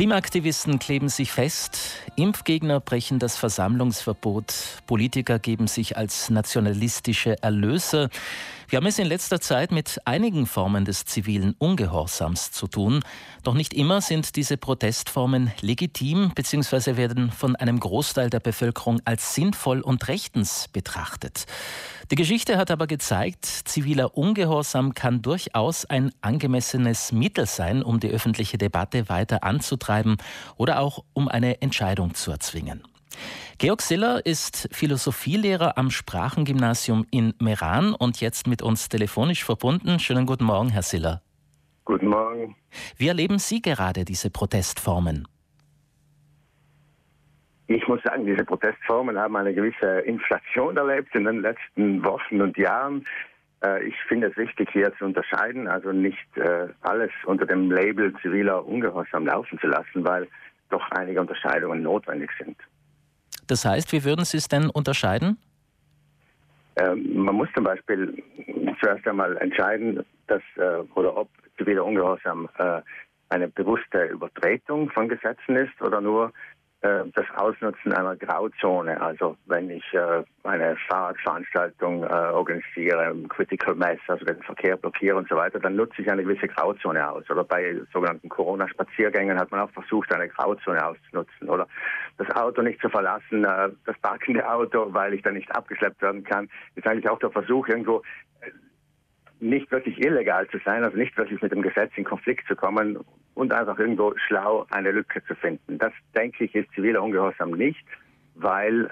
Klimaaktivisten kleben sich fest, Impfgegner brechen das Versammlungsverbot, Politiker geben sich als nationalistische Erlöser. Wir haben es in letzter Zeit mit einigen Formen des zivilen Ungehorsams zu tun, doch nicht immer sind diese Protestformen legitim bzw. werden von einem Großteil der Bevölkerung als sinnvoll und rechtens betrachtet. Die Geschichte hat aber gezeigt, ziviler Ungehorsam kann durchaus ein angemessenes Mittel sein, um die öffentliche Debatte weiter anzutreiben oder auch um eine Entscheidung zu erzwingen. Georg Siller ist Philosophielehrer am Sprachengymnasium in Meran und jetzt mit uns telefonisch verbunden. Schönen guten Morgen, Herr Siller. Guten Morgen. Wie erleben Sie gerade diese Protestformen? Ich muss sagen, diese Protestformen haben eine gewisse Inflation erlebt in den letzten Wochen und Jahren. Äh, ich finde es wichtig, hier zu unterscheiden, also nicht äh, alles unter dem Label ziviler Ungehorsam laufen zu lassen, weil doch einige Unterscheidungen notwendig sind. Das heißt, wie würden Sie es denn unterscheiden? Ähm, man muss zum Beispiel zuerst einmal entscheiden, dass äh, oder ob ziviler Ungehorsam äh, eine bewusste Übertretung von Gesetzen ist oder nur das Ausnutzen einer Grauzone. Also wenn ich äh, eine Fahrradveranstaltung äh, organisiere, Critical Mass, also den Verkehr blockiere und so weiter, dann nutze ich eine gewisse Grauzone aus. Oder bei sogenannten Corona-Spaziergängen hat man auch versucht, eine Grauzone auszunutzen. Oder das Auto nicht zu verlassen, das parkende Auto, weil ich dann nicht abgeschleppt werden kann, ist eigentlich auch der Versuch, irgendwo nicht wirklich illegal zu sein, also nicht wirklich mit dem Gesetz in Konflikt zu kommen und einfach irgendwo schlau eine Lücke zu finden. Das, denke ich, ist ziviler Ungehorsam nicht, weil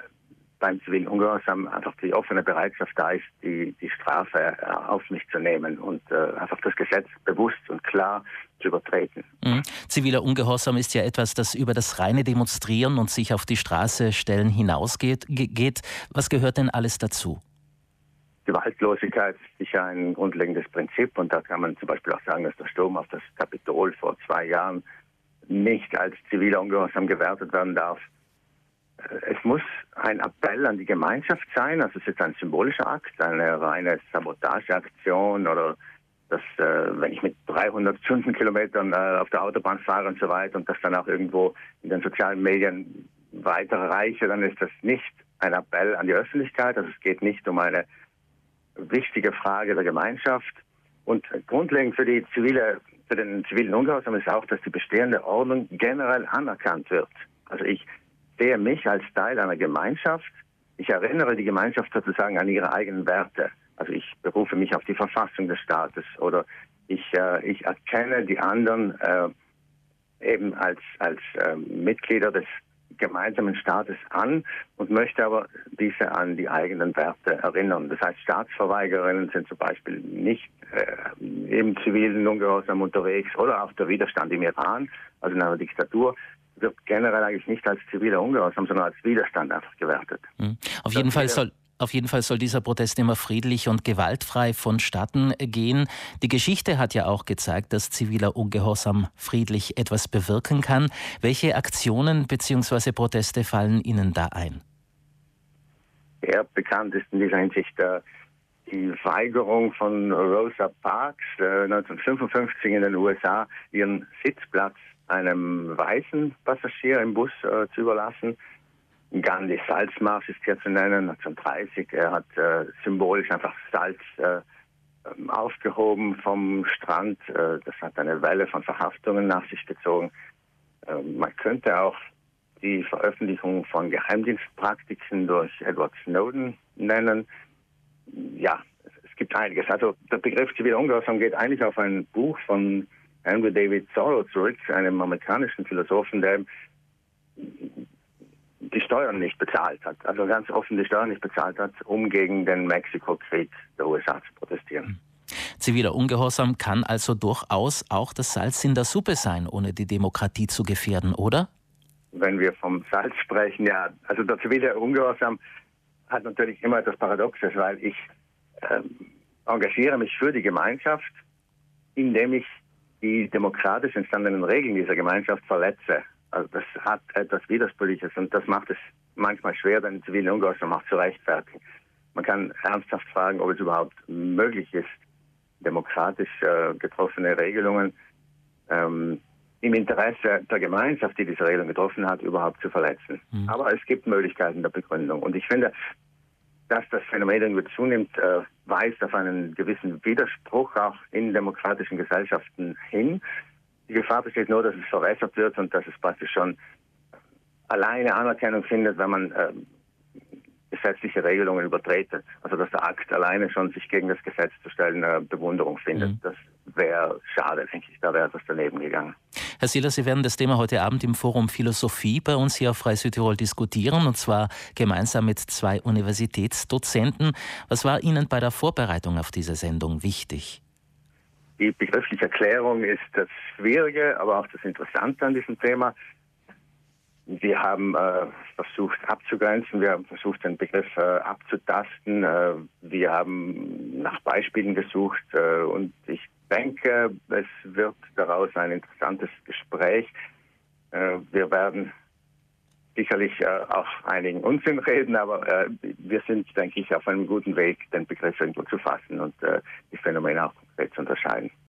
beim zivilen Ungehorsam einfach die offene Bereitschaft da ist, die, die Strafe äh, auf mich zu nehmen und äh, einfach das Gesetz bewusst und klar zu übertreten. Mhm. Ziviler Ungehorsam ist ja etwas, das über das reine Demonstrieren und sich auf die Straße stellen hinausgeht. Geht. Was gehört denn alles dazu? Gewaltlosigkeit ist sicher ein grundlegendes Prinzip und da kann man zum Beispiel auch sagen, dass der Sturm auf das Kapitol vor zwei Jahren nicht als ziviler Ungehorsam gewertet werden darf. Äh, es muss ein Appell an die Gemeinschaft sein, also es ist ein symbolischer Akt, eine reine Sabotageaktion oder dass, äh, wenn ich mit 300 Stundenkilometern äh, auf der Autobahn fahre und so weiter und das dann auch irgendwo in den sozialen Medien weiter reiche, dann ist das nicht ein Appell an die Öffentlichkeit. Also es geht nicht um eine wichtige Frage der Gemeinschaft. Und grundlegend für, die zivile, für den zivilen Ungehorsam ist auch, dass die bestehende Ordnung generell anerkannt wird. Also ich sehe mich als Teil einer Gemeinschaft. Ich erinnere die Gemeinschaft sozusagen an ihre eigenen Werte. Also ich berufe mich auf die Verfassung des Staates oder ich, äh, ich erkenne die anderen äh, eben als, als äh, Mitglieder des gemeinsamen Staates an und möchte aber diese an die eigenen Werte erinnern. Das heißt, Staatsverweigerinnen sind zum Beispiel nicht äh, im zivilen Ungehorsam unterwegs oder auch der Widerstand im Iran, also in einer Diktatur, wird generell eigentlich nicht als ziviler Ungehorsam, sondern als Widerstand einfach gewertet. Mhm. Auf jeden Fall soll auf jeden Fall soll dieser Protest immer friedlich und gewaltfrei vonstatten gehen. Die Geschichte hat ja auch gezeigt, dass ziviler Ungehorsam friedlich etwas bewirken kann. Welche Aktionen bzw. Proteste fallen Ihnen da ein? Ja, bekannt ist in dieser Hinsicht äh, die Weigerung von Rosa Parks äh, 1955 in den USA, ihren Sitzplatz einem weißen Passagier im Bus äh, zu überlassen. Gandhi Salzmarsch ist hier zu nennen, 1930. Er hat äh, symbolisch einfach Salz äh, ähm, aufgehoben vom Strand. Äh, das hat eine Welle von Verhaftungen nach sich gezogen. Ähm, man könnte auch die Veröffentlichung von Geheimdienstpraktiken durch Edward Snowden nennen. Ja, es gibt einiges. Also der Begriff ziviler Ungehorsam geht eigentlich auf ein Buch von Henry David Thoreau zurück, einem amerikanischen Philosophen, der die Steuern nicht bezahlt hat, also ganz offen die Steuern nicht bezahlt hat, um gegen den Mexiko-Krieg der USA zu protestieren. Ziviler Ungehorsam kann also durchaus auch das Salz in der Suppe sein, ohne die Demokratie zu gefährden, oder? Wenn wir vom Salz sprechen, ja, also der zivile Ungehorsam hat natürlich immer etwas Paradoxes, weil ich ähm, engagiere mich für die Gemeinschaft, indem ich die demokratisch entstandenen Regeln dieser Gemeinschaft verletze. Also das hat etwas Widersprüchliches und das macht es manchmal schwer, den zivilen Ungehorsam auch zu rechtfertigen. Man kann ernsthaft fragen, ob es überhaupt möglich ist, demokratisch äh, getroffene Regelungen ähm, im Interesse der Gemeinschaft, die diese Regelung getroffen hat, überhaupt zu verletzen. Mhm. Aber es gibt Möglichkeiten der Begründung. Und ich finde, dass das Phänomen irgendwie zunimmt, äh, weist auf einen gewissen Widerspruch auch in demokratischen Gesellschaften hin. Die Gefahr besteht nur, dass es verwässert wird und dass es praktisch schon alleine Anerkennung findet, wenn man äh, gesetzliche Regelungen übertretet. Also dass der Akt alleine schon sich gegen das Gesetz zu stellen äh, Bewunderung findet. Mhm. Das wäre schade, denke ich. Da wäre etwas daneben gegangen. Herr Sieler, Sie werden das Thema heute Abend im Forum Philosophie bei uns hier auf Frei Südtirol diskutieren und zwar gemeinsam mit zwei Universitätsdozenten. Was war Ihnen bei der Vorbereitung auf diese Sendung wichtig? Die begriffliche Erklärung ist das Schwierige, aber auch das Interessante an diesem Thema. Wir haben äh, versucht abzugrenzen, wir haben versucht, den Begriff äh, abzutasten. Äh, wir haben nach Beispielen gesucht äh, und ich denke, es wird daraus ein interessantes Gespräch. Äh, wir werden sicherlich äh, auch einigen Unsinn reden, aber wir sind, denke ich, auf einem guten Weg, den Begriff irgendwo zu fassen und die Phänomene auch konkret zu unterscheiden.